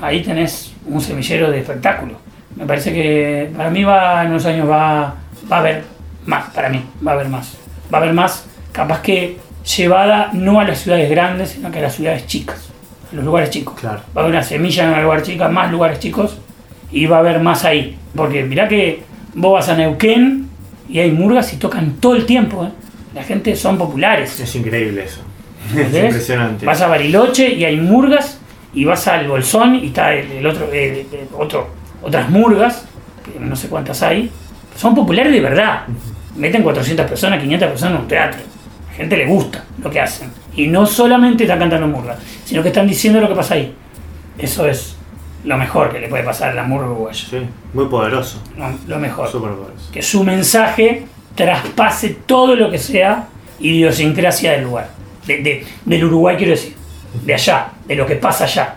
ahí tenés un semillero de espectáculo. Me parece que para mí va, en unos años va, va a haber más, para mí, va a haber más. Va a haber más, capaz que llevada no a las ciudades grandes, sino que a las ciudades chicas, a los lugares chicos. Claro. Va a haber una semilla en un lugar chico, más lugares chicos, y va a haber más ahí. Porque mirá que vos vas a Neuquén y hay murgas y tocan todo el tiempo. ¿eh? La gente son populares. Es increíble eso. Es impresionante. Vas a Bariloche y hay murgas, y vas al Bolsón y está el, el otro, el- el otro, otras murgas, que no sé cuántas hay, son populares de verdad. Meten 400 personas, 500 personas en un teatro. A la gente le gusta lo que hacen. Y no solamente están cantando murgas, sino que están diciendo lo que pasa ahí. Eso es lo mejor que le puede pasar a la murga uruguaya. Sí, muy poderoso. Lo, lo mejor Súper poderoso. que su mensaje traspase todo lo que sea idiosincrasia del lugar. De- de- del Uruguay, quiero decir. De allá, de lo que pasa allá.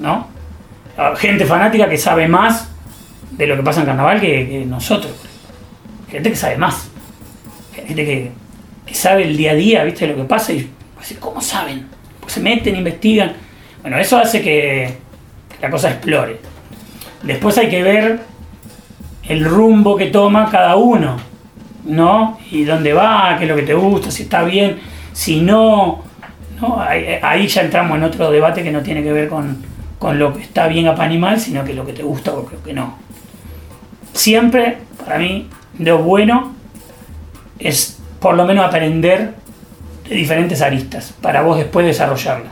¿No? Ah, Gente fanática que sabe más de lo que pasa en carnaval que, nosotros. Gente que sabe más. Gente que, sabe el día a día, ¿viste? Lo que pasa y pues, ¿cómo saben? Pues se meten, investigan. Bueno, eso hace que la cosa explore. Después hay que ver el rumbo que toma cada uno, ¿no? Y dónde va, qué es lo que te gusta, si está bien, si no, ¿no? Ahí, ahí ya entramos en otro debate que no tiene que ver con, con lo que está bien a pan y mal, sino que lo que te gusta o lo que no. Siempre, para mí, lo bueno es por lo menos aprender de diferentes aristas, para vos después desarrollarla.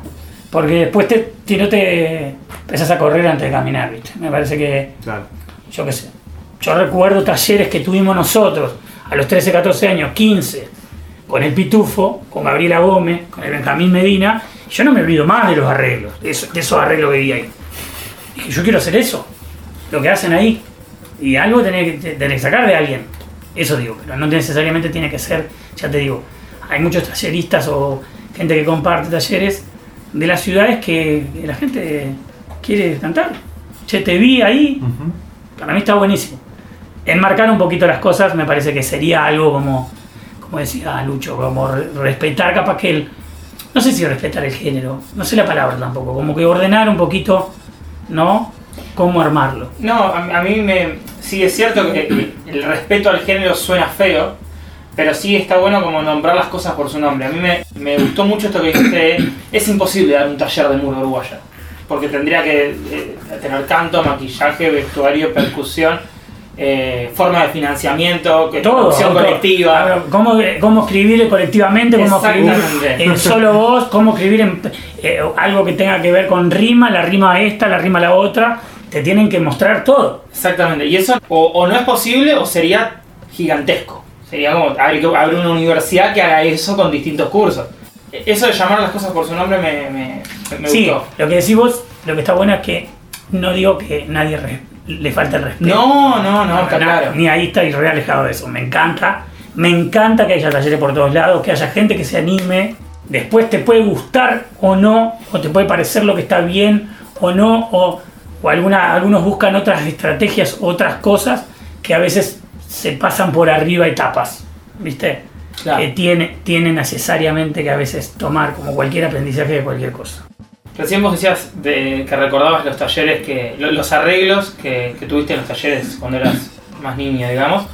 Porque después te, si no te empezás a correr antes de caminar, ¿viste? Me parece que Claro. yo qué sé. Yo recuerdo talleres que tuvimos nosotros a los 13, 14 años, 15, con el Pitufo, con Gabriela Gómez, con el Benjamín Medina. Yo no me olvido más de los arreglos, de esos, de esos arreglos que vi ahí. Dije, yo quiero hacer eso, lo que hacen ahí. Y algo tenés que, tenés que sacar de alguien. Eso digo, pero no necesariamente tiene que ser, ya te digo, hay muchos talleristas o gente que comparte talleres de las ciudades que, que la gente quiere cantar. Che, te vi ahí, para mí está buenísimo. Enmarcar un poquito las cosas me parece que sería algo como, como decía Lucho, como re- respetar capaz que el... No sé si respetar el género, no sé la palabra tampoco, como que ordenar un poquito, ¿no? Cómo armarlo. No, a, mí me. Sí, es cierto que el, respeto al género suena feo, pero sí está bueno como nombrar las cosas por su nombre. A mí me, me gustó mucho esto que dijiste: de, es imposible dar un taller de muro uruguaya, porque tendría que eh, tener canto, maquillaje, vestuario, percusión, eh, forma de financiamiento, que Todo. producción todo. colectiva. Ver, Cómo, cómo escribir colectivamente, cómo escribir en solo voz, cómo escribir en, eh, algo que tenga que ver con rima, la rima esta, la rima la otra. Te tienen que mostrar todo. Exactamente, y eso o, o no es posible o sería gigantesco. Sería como abrir una universidad que haga eso con distintos cursos. E- Eso de llamar las cosas por su nombre me, me, me sí, gustó. lo que decís vos, lo que está bueno es que no digo que nadie le falta el respeto. No, no, no, está Na- claro. Ni ahí está y re alejado de eso. Me encanta. Me encanta que haya talleres por todos lados, que haya gente que se anime. Después te puede gustar o no, o te puede parecer lo que está bien o no, o, o alguna, algunos buscan otras estrategias, otras cosas que a veces se pasan por arriba etapas, ¿viste? Claro. Que tiene, tiene necesariamente que a veces tomar como cualquier aprendizaje de cualquier cosa. Recién vos decías de, que recordabas los talleres, que lo- los arreglos que, que tuviste en los talleres cuando eras más niño, digamos.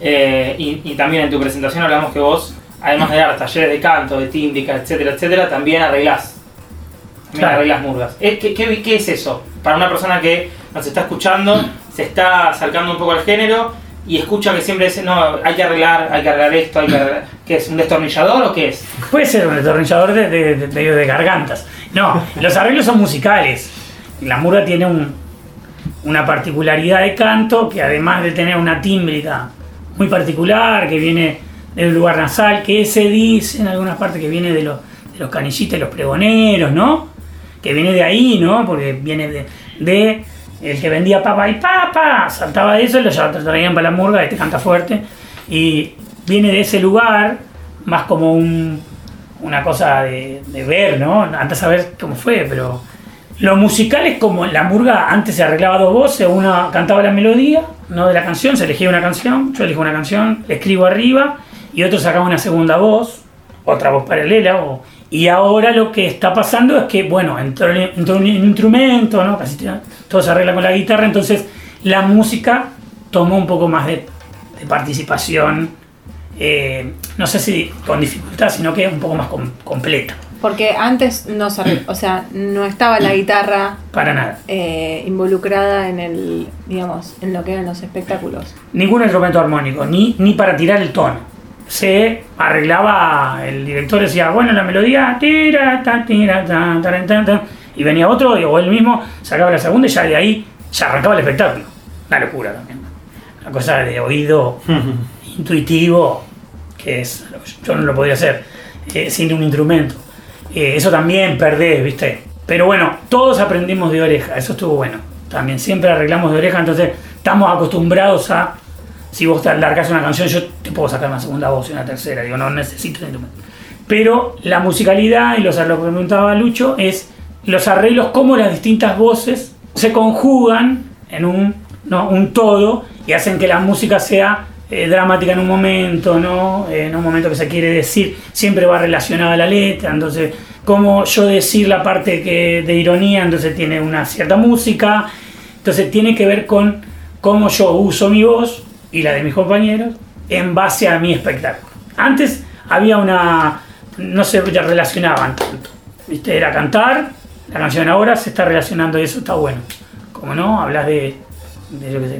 Eh, y, y también en tu presentación hablamos que vos, además de dar talleres de canto, de tímbrica, etcétera, etcétera, también arreglás. También Claro. arreglás murgas. Eh, ¿Qué, qué, qué es eso? Para una persona que nos está escuchando, se está acercando un poco al género y escucha que siempre dice, no, hay que arreglar, hay que arreglar esto, hay que arreglar... ¿Qué es? ¿Un destornillador o qué es? Puede ser un destornillador de, de, de- gargantas. No, los arreglos son musicales. La murga tiene un- una particularidad de canto que además de tener una tímbrica muy particular, que viene de un lugar nasal, que se dice en algunas partes que viene de los, de los canillitas los pregoneros, ¿no? Que viene de ahí, ¿no? Porque viene de, de el que vendía papa y papa, saltaba de eso y lo traían para la murga, este canta fuerte, y viene de ese lugar, más como un, una cosa de, de ver, ¿no? Antes saber cómo fue, pero lo musical es como la murga antes se arreglaba dos voces, una cantaba la melodía, no de la canción, se elegía una canción, yo elijo una canción, le escribo arriba y otro sacaba una segunda voz, otra voz paralela. o- y ahora lo que está pasando es que, bueno, entró, entró un instrumento, ¿no? Casi todo- se arregla con la guitarra, entonces la música tomó un poco más de participación, eh, no sé si con dificultad, sino que un poco más com- completa, Porque antes no se o sea, no estaba la guitarra para nada. eh, involucrada en el, digamos, en lo que eran los espectáculos. ningún instrumento armónico, ni, ni para tirar el tono. Se arreglaba, el director decía, bueno, la melodía, tira, ta, tira, ta, tan, tan", y venía otro, o él mismo sacaba la segunda y ya de ahí ya arrancaba el espectáculo. Una locura también. Una cosa de oído intuitivo, que es, yo no lo podía hacer eh, sin un instrumento. Eh, eso también perdés, ¿viste? Pero bueno, todos aprendimos de oreja, eso estuvo bueno. También siempre arreglamos de oreja, entonces estamos acostumbrados a, si vos te largas una canción, yo te puedo sacar una segunda voz y una tercera, digo, no necesito el instrumento. Pero la musicalidad, y los, lo preguntaba Lucho, es los arreglos, cómo las distintas voces se conjugan en un, ¿no? un todo y hacen que la música sea eh, dramática en un momento, ¿no? Eh, en un momento que se quiere decir, siempre va relacionada a la letra, entonces, como yo decir la parte que, de ironía, entonces tiene una cierta música, entonces tiene que ver con cómo yo uso mi voz y la de mis compañeros en base a mi espectáculo. Antes había una, no se relacionaban tanto. Era cantar, la canción ahora se está relacionando y eso está bueno. Como no, hablas de,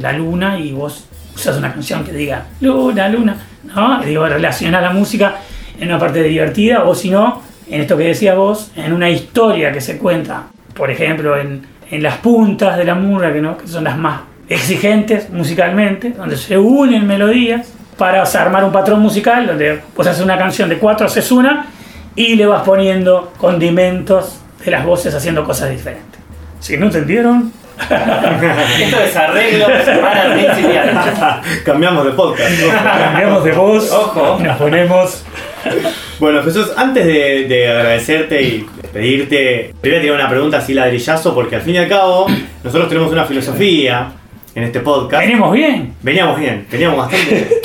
la luna y vos usas una canción que diga luna, luna, ¿no? Relaciona la música en una parte divertida o si no, en esto que decía vos, en una historia que se cuenta, por ejemplo, en, en las puntas de la murga, que, ¿no? que son las más exigentes musicalmente, donde se unen melodías para o armar un patrón musical, donde vos haces una canción de cuatro, haces una y le vas poniendo condimentos de las voces haciendo cosas diferentes. Si no entendieron, Esto es arreglo para principiantes. Cambiamos de podcast. cambiamos de voz, Ojo. nos ponemos Bueno, Jesús, antes de, de agradecerte y pedirte, te voy a tirar una pregunta así ladrillazo, porque al fin y al cabo, nosotros tenemos una filosofía en este podcast. Venimos bien. Veníamos bien, veníamos bastante.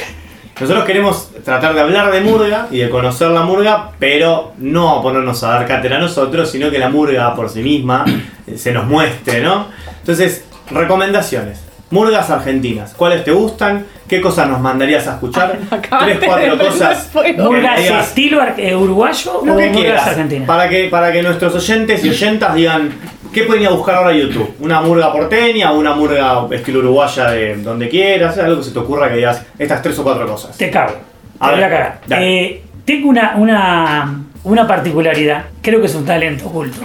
Nosotros queremos tratar de hablar de murga y de conocer la murga, pero no ponernos a dar cátedra a nosotros, sino que la murga por sí misma eh, se nos muestre, ¿no? Entonces, recomendaciones. Murgas argentinas. ¿Cuáles te gustan? ¿Qué cosas nos mandarías a escuchar? Tres, cuatro cosas. me ¿Murgas digas estilo eh, uruguayo o que murgas quieras. argentinas? Para que, para que nuestros oyentes y oyentas digan, ¿qué pueden ir a buscar ahora a YouTube? ¿Una murga porteña o una murga estilo uruguaya de donde quieras? Algo que se te ocurra que digas estas tres o cuatro cosas. Te cago. A Te voy ver, a cagar. Eh, tengo una, una, una particularidad, creo que es un talento oculto,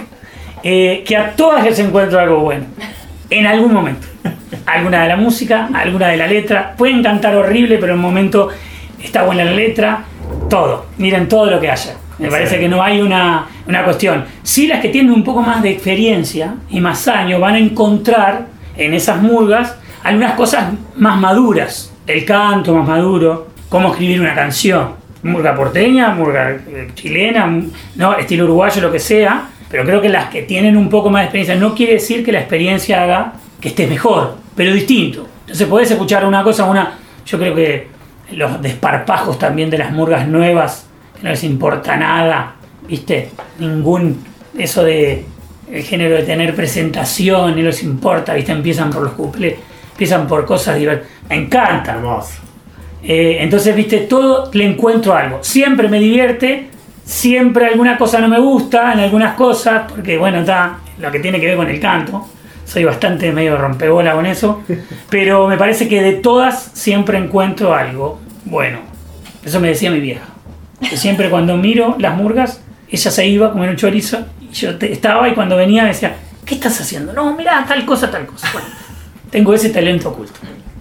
eh, que a todas les encuentro algo bueno, en algún momento. Alguna de la música, alguna de la letra. Pueden cantar horrible, pero en un momento está buena la letra. Todo. Miren todo lo que haya. Me parece que no hay una, una cuestión. Sí, las que tienen un poco más de experiencia y más años van a encontrar en esas murgas algunas cosas más maduras. El canto más maduro, cómo escribir una canción. Murga porteña, murga eh, chilena, no, estilo uruguayo, lo que sea. Pero creo que las que tienen un poco más de experiencia, no quiere decir que la experiencia haga que estés mejor, pero distinto. Entonces podés escuchar una cosa, una. Yo creo que los desparpajos también de las murgas nuevas, que no les importa nada, ¿viste? Ningún. Eso de. El género de tener presentación, no les importa, ¿viste? Empiezan por los cuplés, empiezan por cosas divertidas. Me encanta. Hermoso. Eh, entonces, viste, todo le encuentro algo. Siempre me divierte, siempre alguna cosa no me gusta, en algunas cosas, porque bueno, está lo que tiene que ver con el canto. Soy bastante medio rompebola con eso. Pero me parece que de todas siempre encuentro algo bueno. Eso me decía mi vieja. Que siempre cuando miro las murgas, ella se iba a comer un chorizo y yo te- estaba y cuando venía me decía, ¿qué estás haciendo? No, mira, tal cosa, tal cosa. Bueno, tengo ese talento oculto.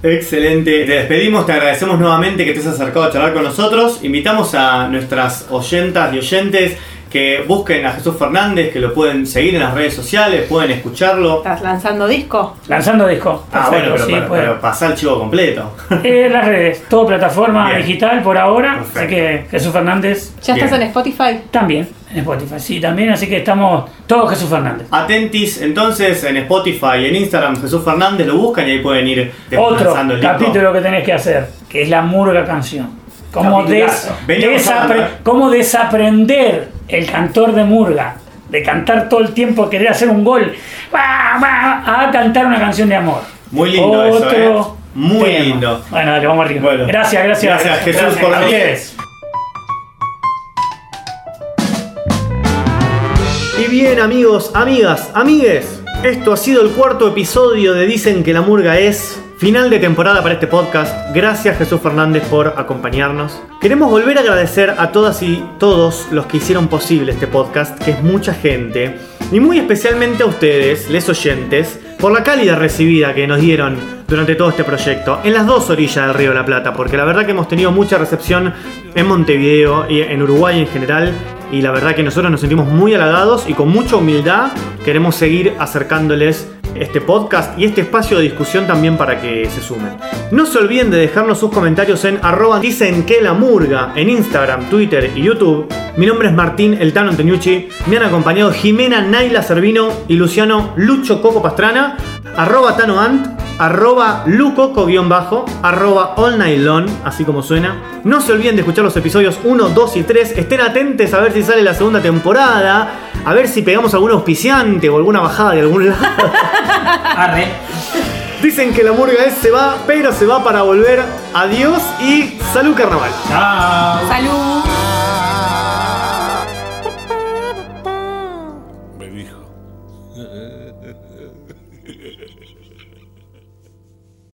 Excelente, te despedimos, te agradecemos nuevamente que te has acercado a charlar con nosotros. Invitamos a nuestras oyentas y oyentes que busquen a Jesús Fernández, que lo pueden seguir en las redes sociales, pueden escucharlo. ¿Estás lanzando disco? Lanzando disco. Ah, bueno, pero, sí, para, para pasar el chivo completo. Eh, las redes, todo plataforma Bien. digital por ahora. Perfecto. Así que Jesús Fernández ¿Ya estás Bien. en Spotify? también en Spotify. Sí, también. Así que estamos todos Jesús Fernández. Atentis, entonces en Spotify y en Instagram Jesús Fernández lo buscan y ahí pueden ir Otro desplazando el disco. capítulo que tenés que hacer, que es la murga canción. Cómo, des- desapre- desaprender el cantor de murga, de cantar todo el tiempo, querer hacer un gol, ¡Bah, bah! a cantar una canción de amor. Muy lindo eso, Otro ¿eh? Muy tema. lindo. Bueno, dale, vamos arriba. Bueno. gracias, gracias. Gracias, Jesús, por a venir. ustedes. Y bien amigos, amigas, amigues, esto ha sido el cuarto episodio de Dicen que la murga es final de temporada para este podcast. Gracias Jesús Fernández por acompañarnos. Queremos volver a agradecer a todas y todos los que hicieron posible este podcast, que es mucha gente, y muy especialmente a ustedes, les oyentes, por la cálida recibida que nos dieron durante todo este proyecto, en las dos orillas del Río de la Plata, porque la verdad que hemos tenido mucha recepción en Montevideo y en Uruguay en general, y la verdad que nosotros nos sentimos muy halagados y con mucha humildad queremos seguir acercándoles este podcast y este espacio de discusión también para que se sumen. No se olviden de dejarnos sus comentarios en arroba dicen que la murga en Instagram, Twitter y YouTube. Mi nombre es Martín El Tano Antoniucci. Me han acompañado Jimena Naila Servino y Luciano Lucho Coco Pastrana. Arroba Tano Ant, arroba lucoco-bajo, arroba all night long, así como suena. No se olviden de escuchar los episodios 1, 2 y 3. Estén atentos a ver si sale la segunda temporada. A ver si pegamos algún auspiciante o alguna bajada de algún lado. Arre. Dicen que la murga es se va, pero se va para volver. Adiós y salud carnaval. Chao. Salud.